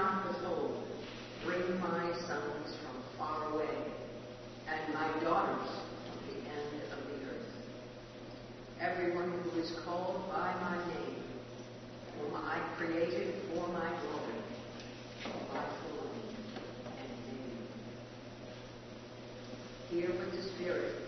not behold, Bring my sons from far away, and my daughters from the end of the earth. Everyone who is called by my name, whom I created for my glory, for my and name. Hear with the Spirit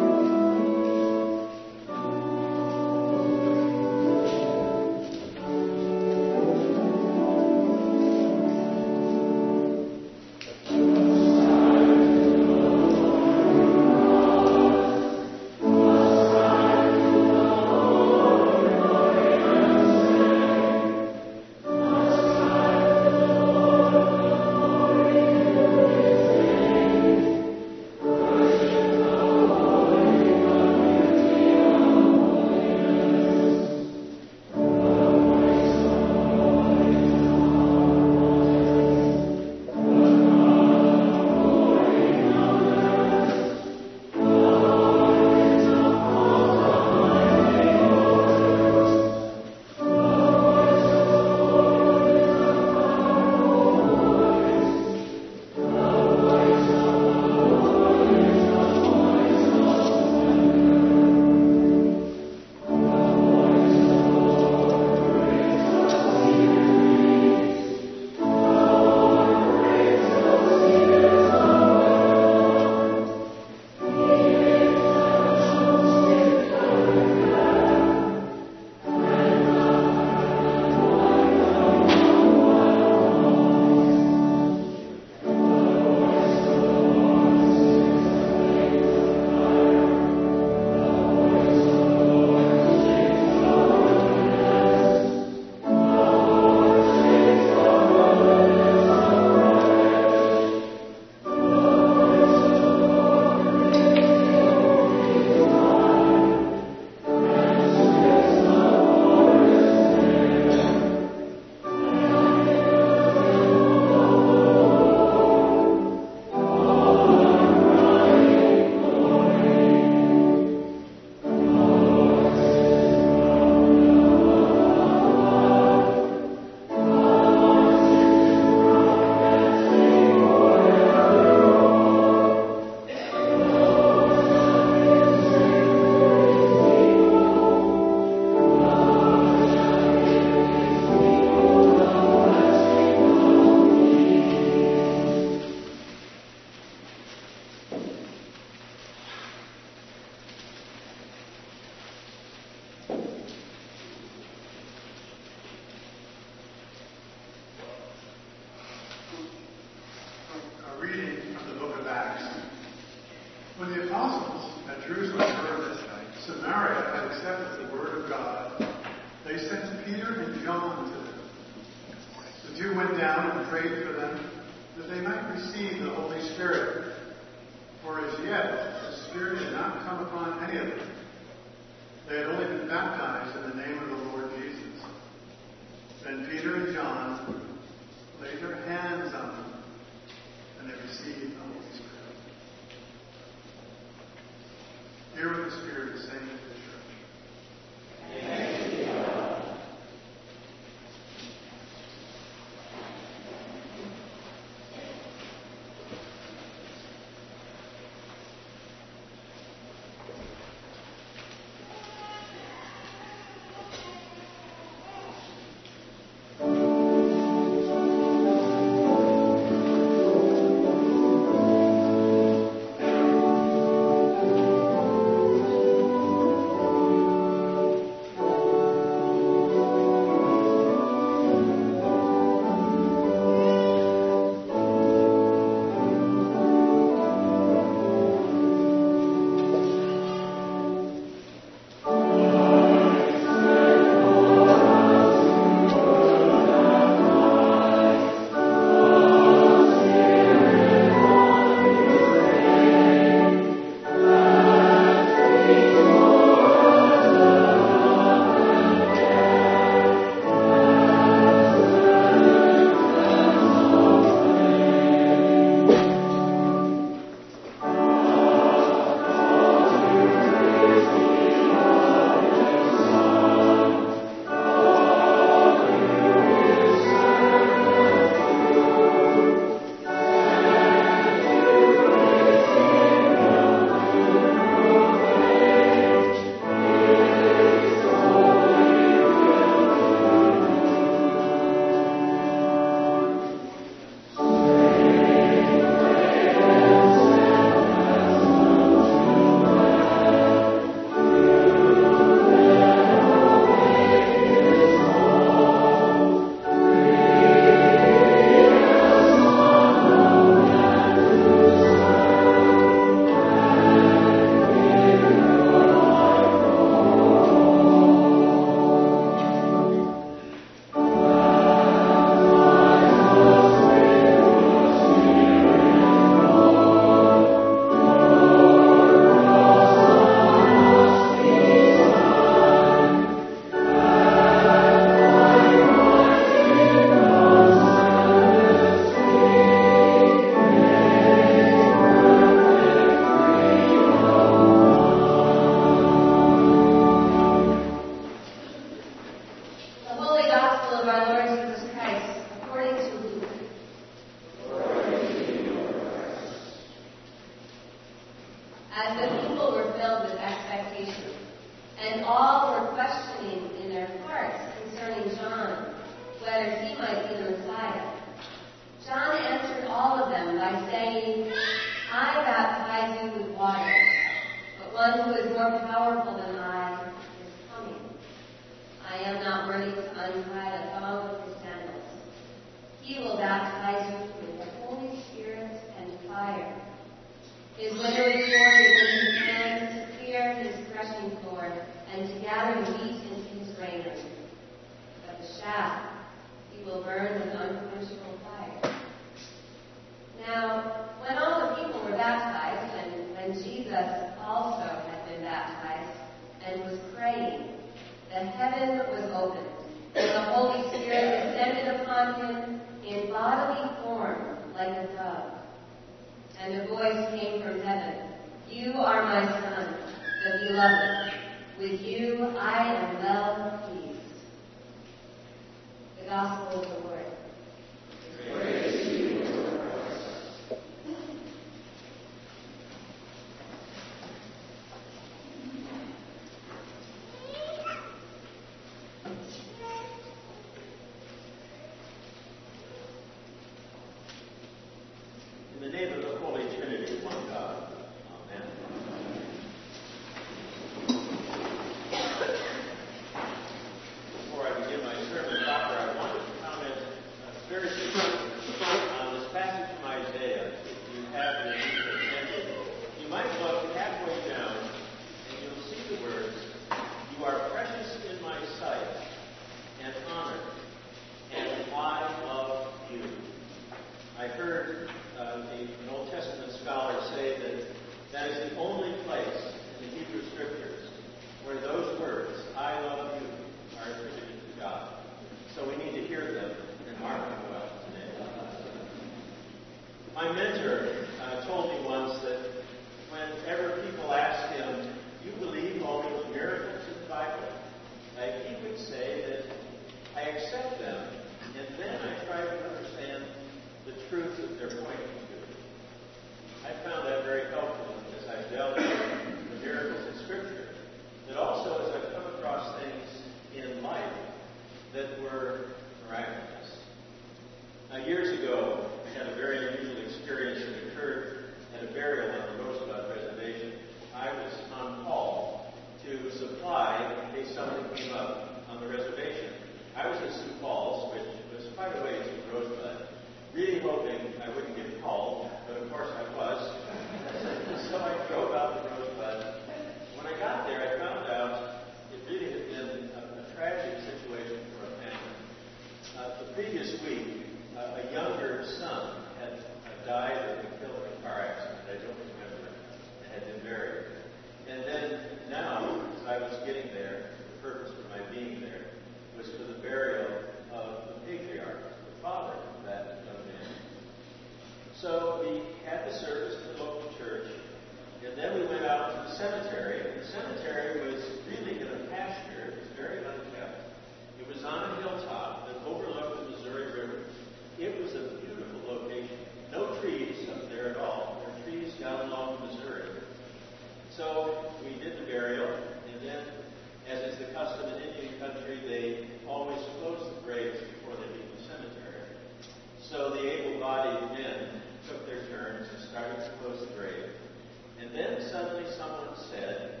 And then suddenly someone said,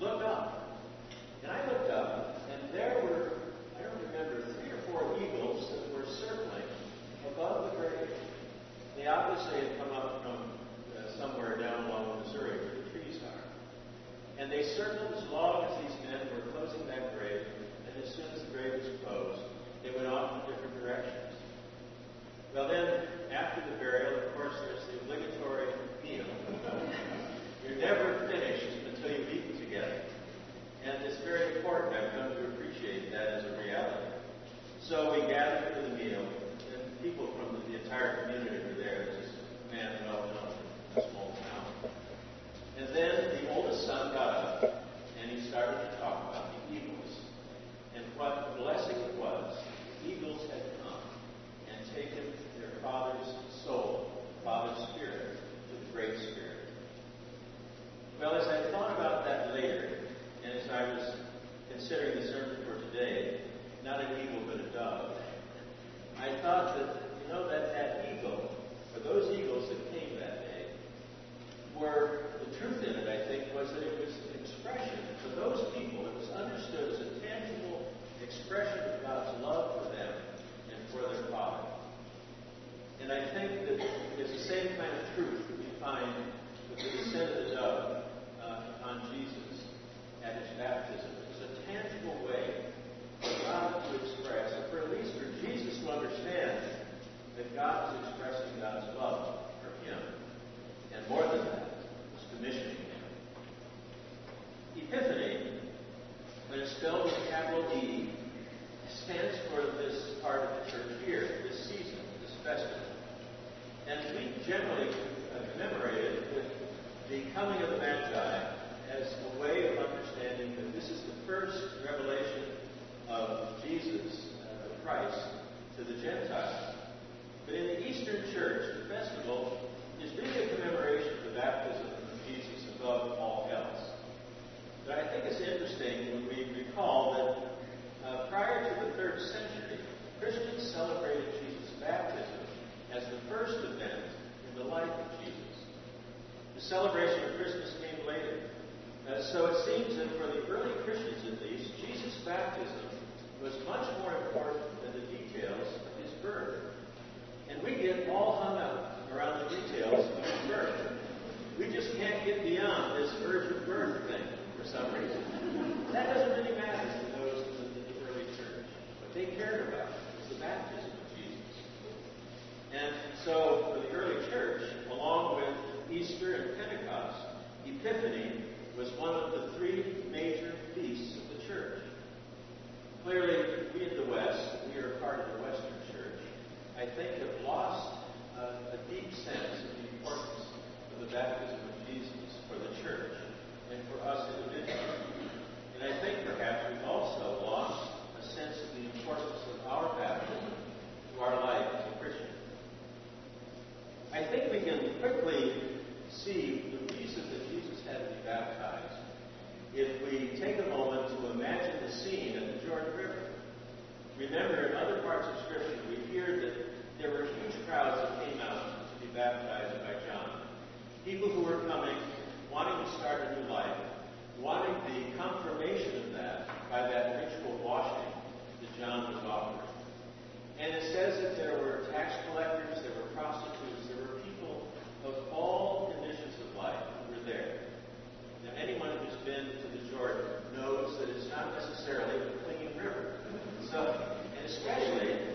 Look up. And I looked up, and there were, I don't remember, three or four eagles that were circling above the grave. They obviously had come up from uh, somewhere down along the Missouri where the trees are. And they circled as long as these men were closing that grave, and as soon as the grave was closed, they went off in different directions. Well, then, after the burial, of course, there's the obligatory meal. You're never finished until you've eaten together. And it's very important. I've come to appreciate that as a reality. So we gathered for the meal, and people from the, entire community were there. It's just man well known in a small town. And then the oldest son got up, and he started to talk about the eagles. And what a blessing it was. The eagles had come and taken their father's soul, father's spirit, to the Great Spirit. Well, as I thought about that later, and as I was considering the sermon for today, not an eagle but a dove, I thought that, you know, that that eagle, or those eagles that came that day, were, the truth in it, I think, was that it was an expression for those people, it was understood as a tangible expression of God's love for them and for their Father. And I think that it's the same kind of truth that we find with the descent of the dove uh, on Jesus at his baptism. It's a tangible way for God to express, or for at least for Jesus to understand that God was expressing God's love for him. And more than that, was commissioning him. Epiphany, when it's spelled with a capital E, stands for this part of the church here, this season, this festival. And we generally uh, commemorate it with the coming of the Magi as a way of understanding that this is the first revelation of Jesus, uh, Christ, to the Gentiles. But in the Eastern Church, the festival is really a commemoration of the baptism of Jesus above all else. But I think it's interesting when we recall that uh, prior to the third century, Christians celebrated Jesus' baptism as the first event in the life of Jesus. The celebration of Christmas came later. So it seems that for the early Christians at least, Jesus' baptism was much more important than the details of his birth. And we get all hung up around the details of his birth. We just can't get beyond this virgin birth thing for some reason. That doesn't really matter to those in the, early church. What they cared about was the baptism of Jesus. And so for the early church, along with Easter and Pentecost, Epiphany was one of the three major feasts of the church. Clearly, we in the West, we are part of the Western Church, I think have lost uh, a deep sense of the importance of the baptism of Jesus for the church and for us individually. And I think perhaps we've also lost a sense of the importance of our baptism to our life as a Christian. I think we can quickly see baptized. If we take a moment to imagine the scene at the Jordan River, remember in other parts of Scripture we hear that there were huge crowds that came out to be baptized by John. People who were coming, wanting to start a new life, wanting the confirmation of that by that ritual washing that John was offering. And it says that there were tax collectors, there were prostitutes, been to the Jordan knows that it's not necessarily a clean river. So, and especially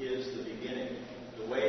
is the beginning, the way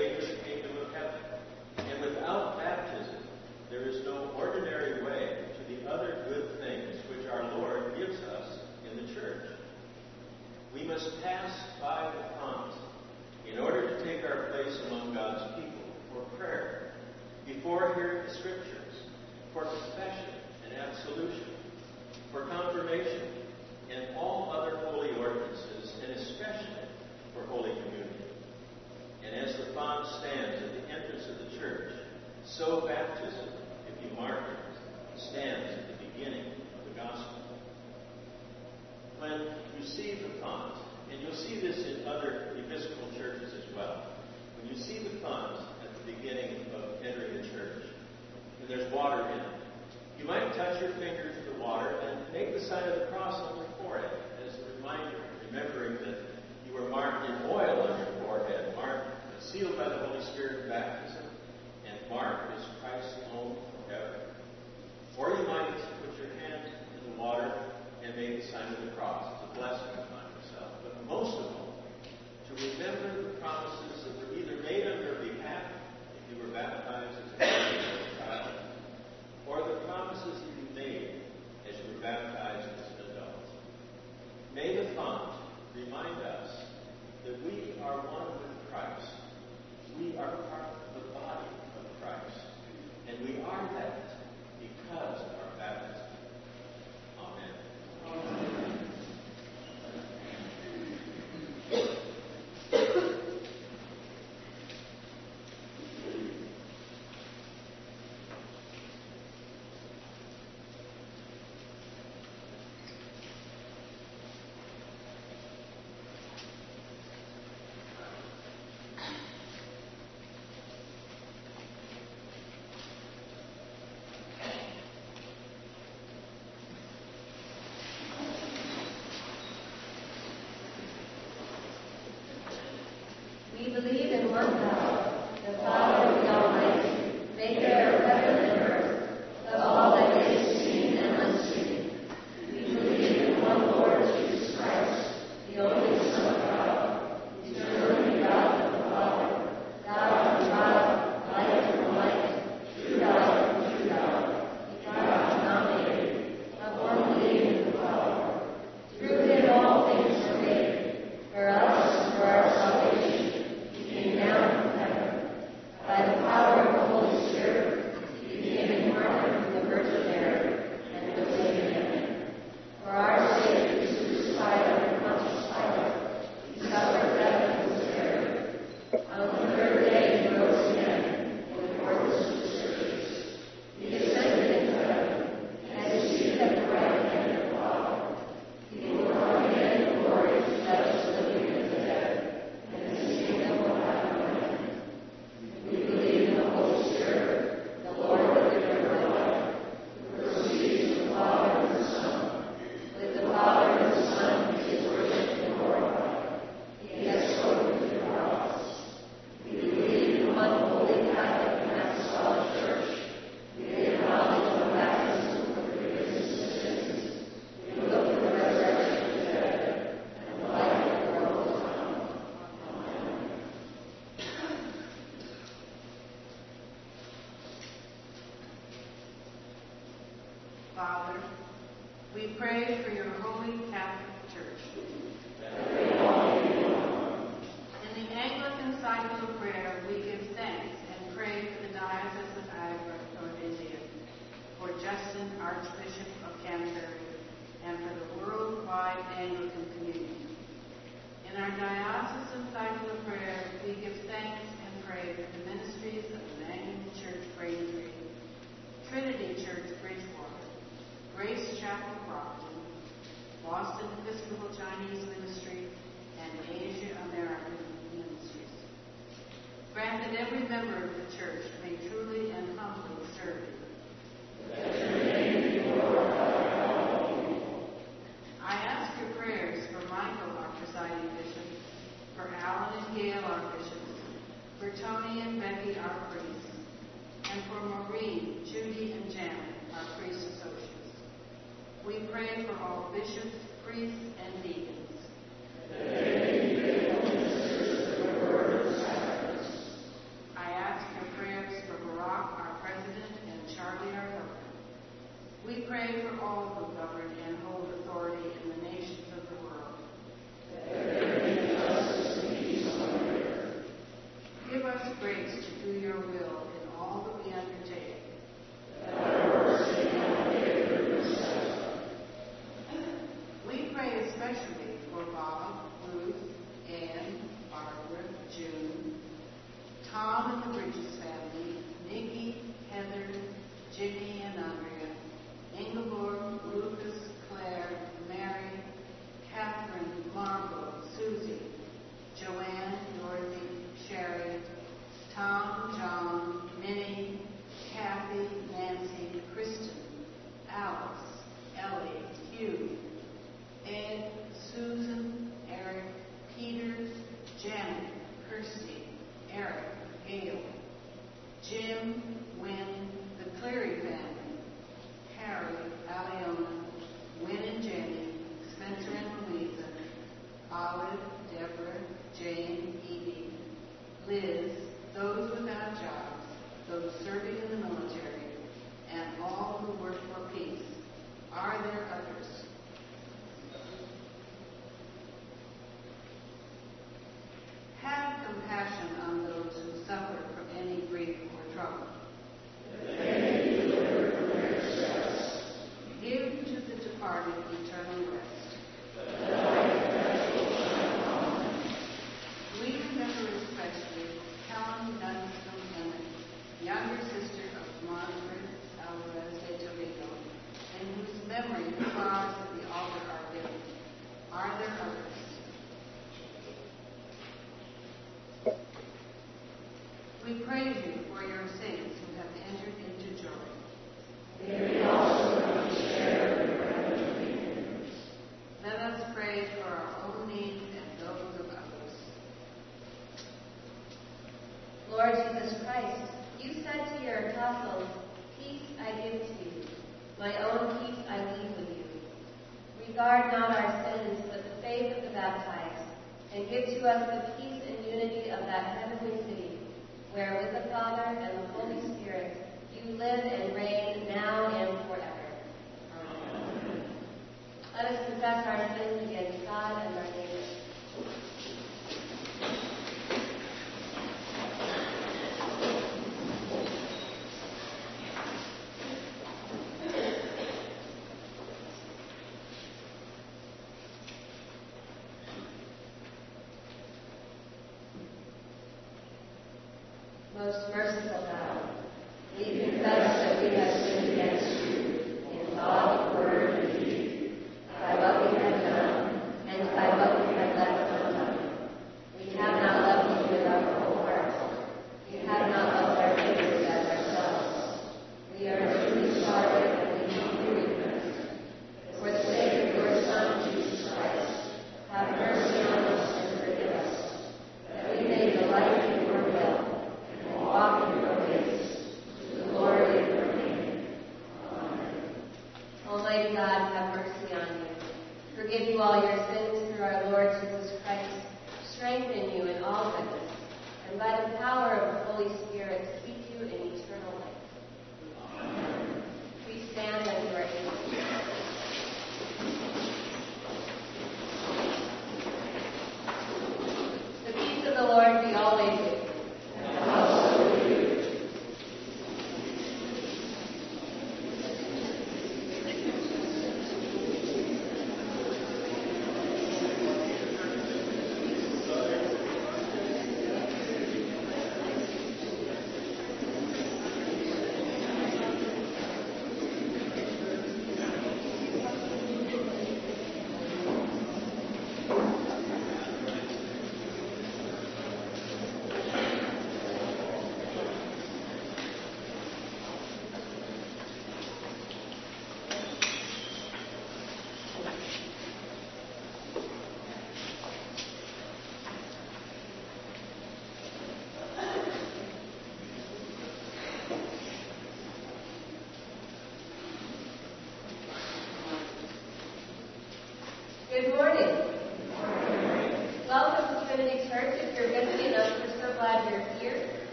you all your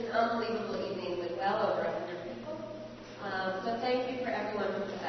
an unbelievable evening with well over 100 people. Um, so thank you for everyone who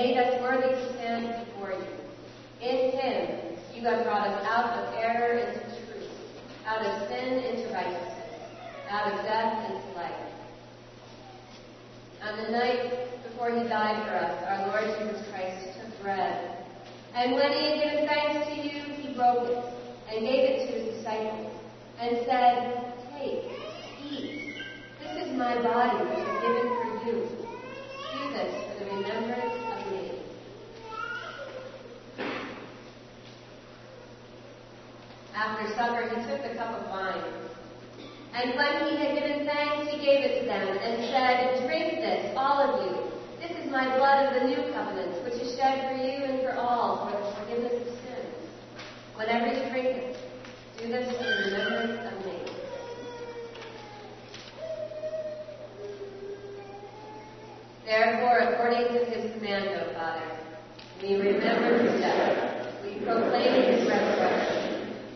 made us worthy to stand before you. In him you have brought us out of error into truth, out of sin into righteousness, out of death into life. On the night before he died for us, our Lord Jesus Christ took bread. And when he had given thanks to you, he broke it and gave it to his disciples and said, Take, eat. This is my body which is given for you. Do this for the remembrance of me. After supper, he took the cup of wine. And when he had given thanks, he gave it to them and said, Drink this, all of you. This is my blood of the new covenant, which is shed for you and for all for the forgiveness of sins. Whenever you drink it, do this in remembrance of me. Therefore, according to his command, O Father, we remember his death. We proclaim his resurrection.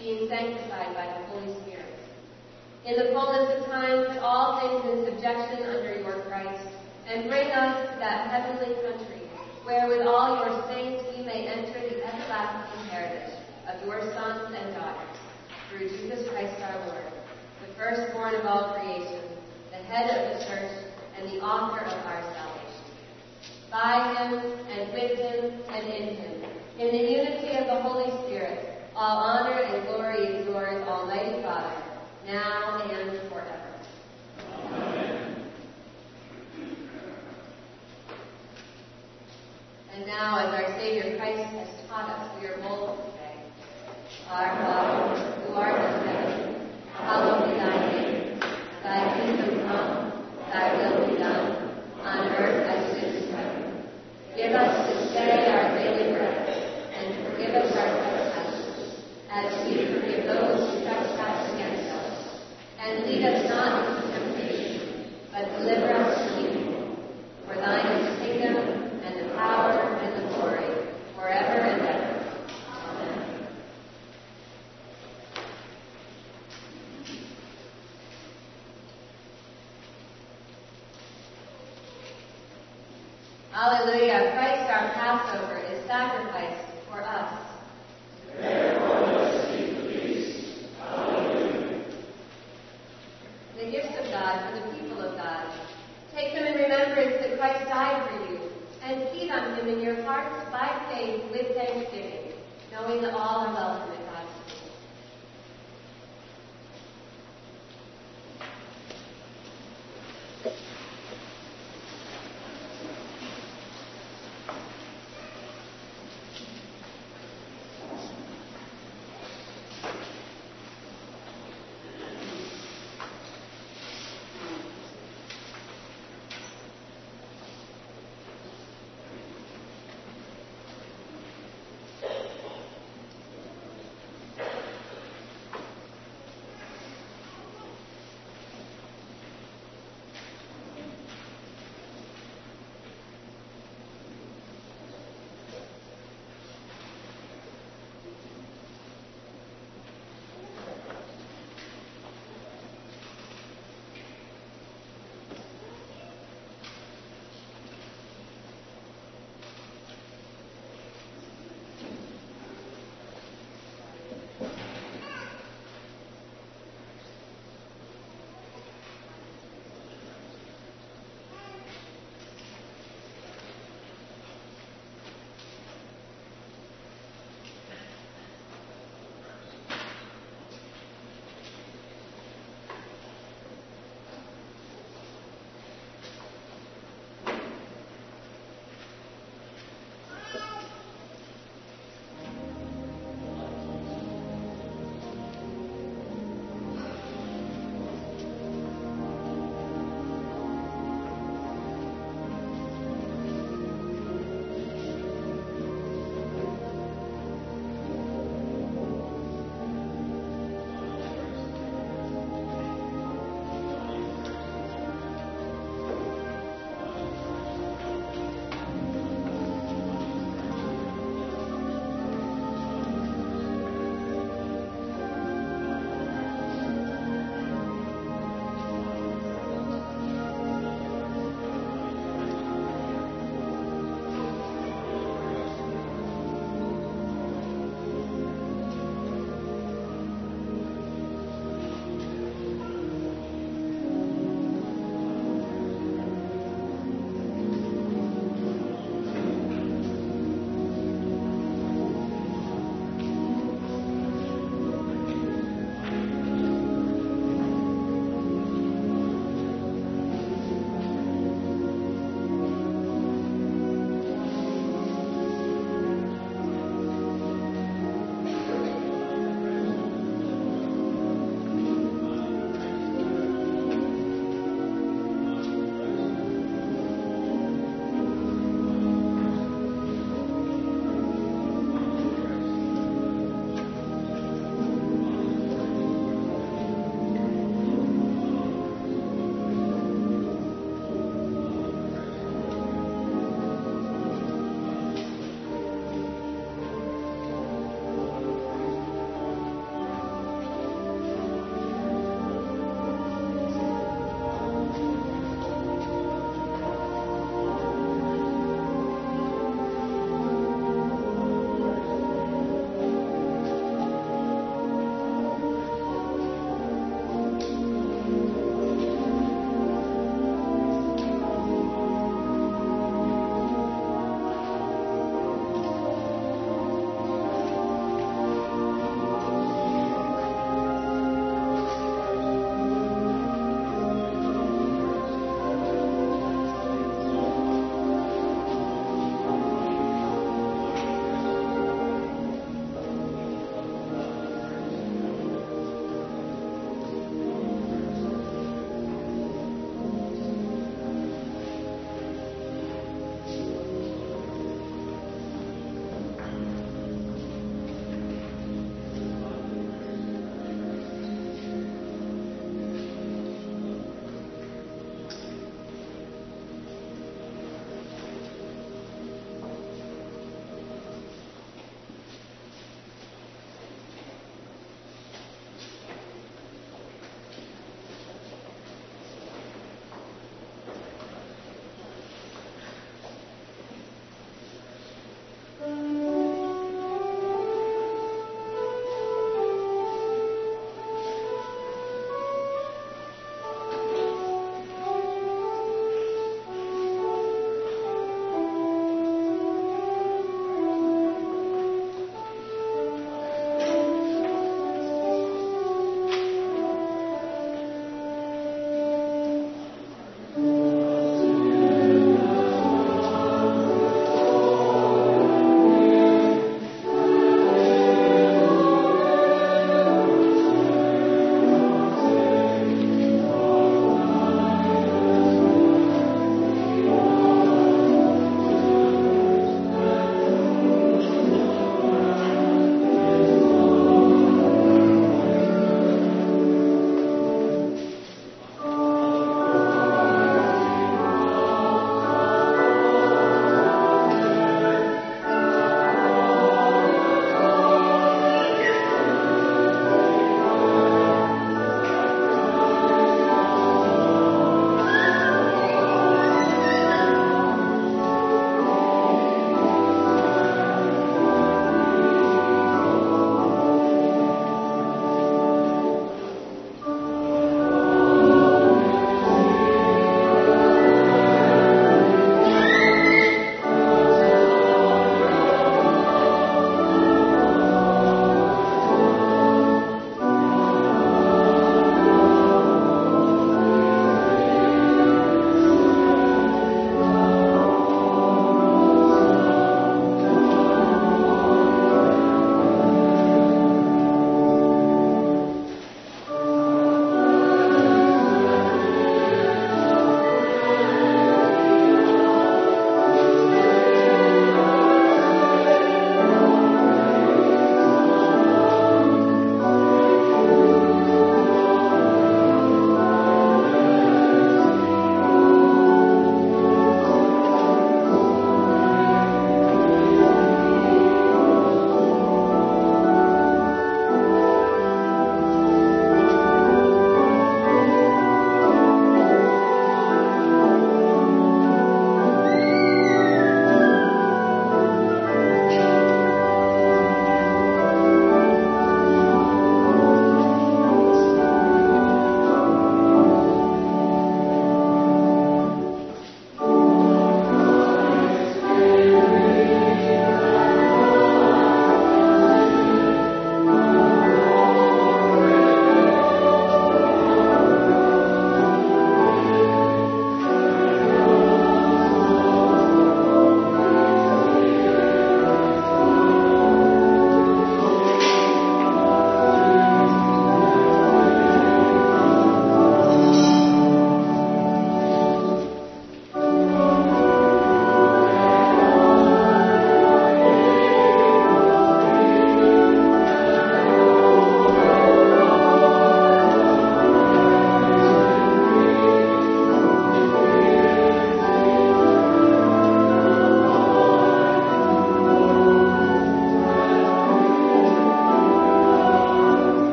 being sanctified by the Holy Spirit. In the fullness of time, put all things in subjection under your Christ, and bring us to that heavenly country, where with all your saints we may enter the everlasting heritage of your sons and daughters, through Jesus Christ our Lord, the firstborn of all creation, the head of the church, and the author of our salvation. By him, and with him, and in him, in the unity of the Holy Spirit, all honor and glory is yours, Almighty Father, now and forever. And now, as our Savior Christ has taught us, we are bold to say, Our Father,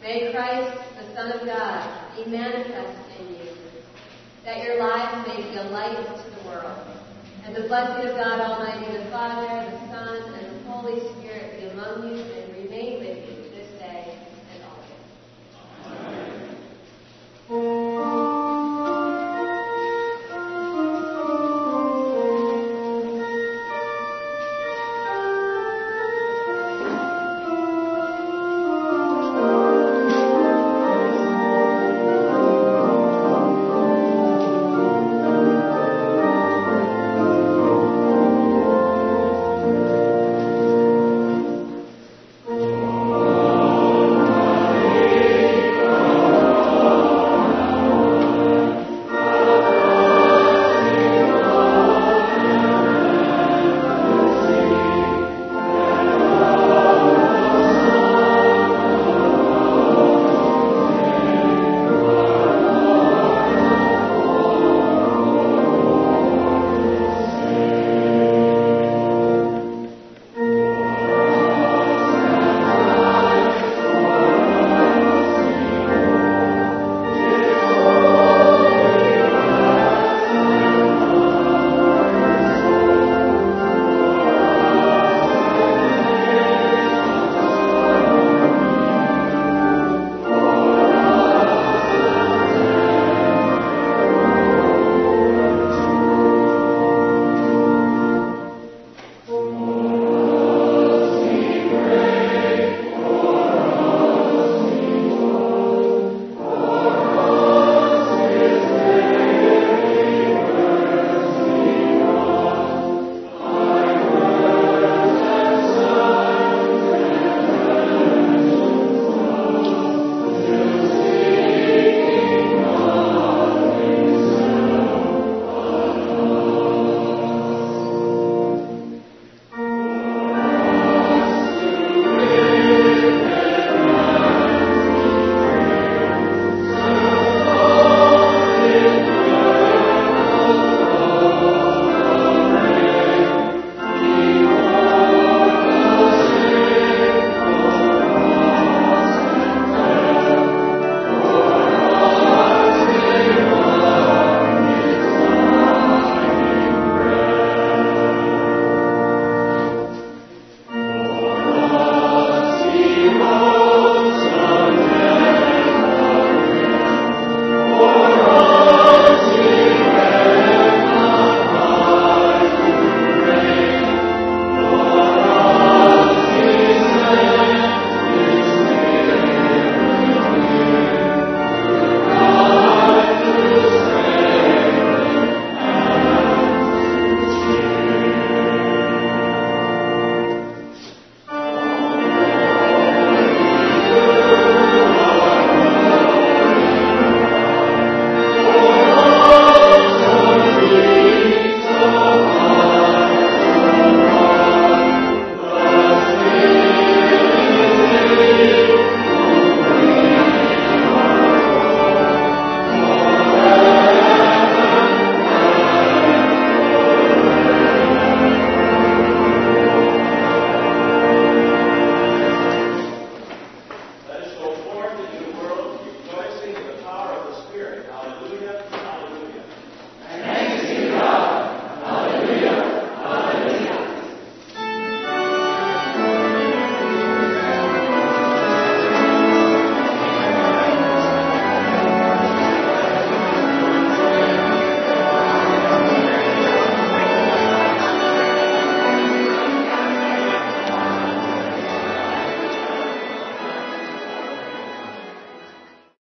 May Christ, the Son of God, be manifest in you, that your lives may be a light to the world. And the blessing of God Almighty, the Father, the Son, and the Holy Spirit be among you